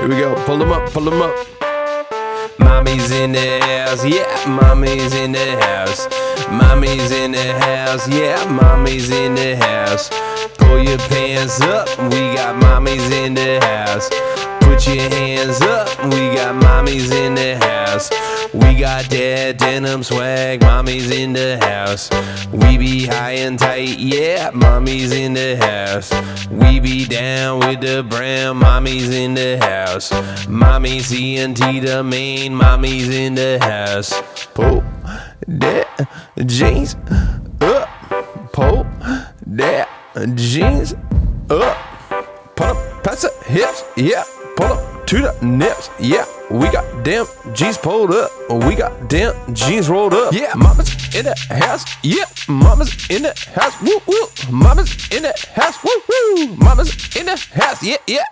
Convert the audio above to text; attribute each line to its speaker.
Speaker 1: Here we go. Pull them up, pull them up. Mommy's in the house, yeah, mommy's in the house. Mommy's in the house, yeah, mommy's in the house. Pull your pants up, we got mommies in the house. Put your hands up, we got mommies in the house. We got that denim swag, mommy's in the house. We be high and tight, yeah, mommy's in the house. We be down with the brown, mommy's in the house. Mommy CNT the main, mommy's in the house. Pull that jeans up, pull that jeans up. Pull up past the hips, yeah. Pull up to the nips, yeah. We got damn jeans pulled up. We got damn jeans rolled up. Yeah, mama's in the house. Yeah, mama's in the house. Woo woo. Mama's in the house. Woo woo. Mama's in the house. Yeah, yeah.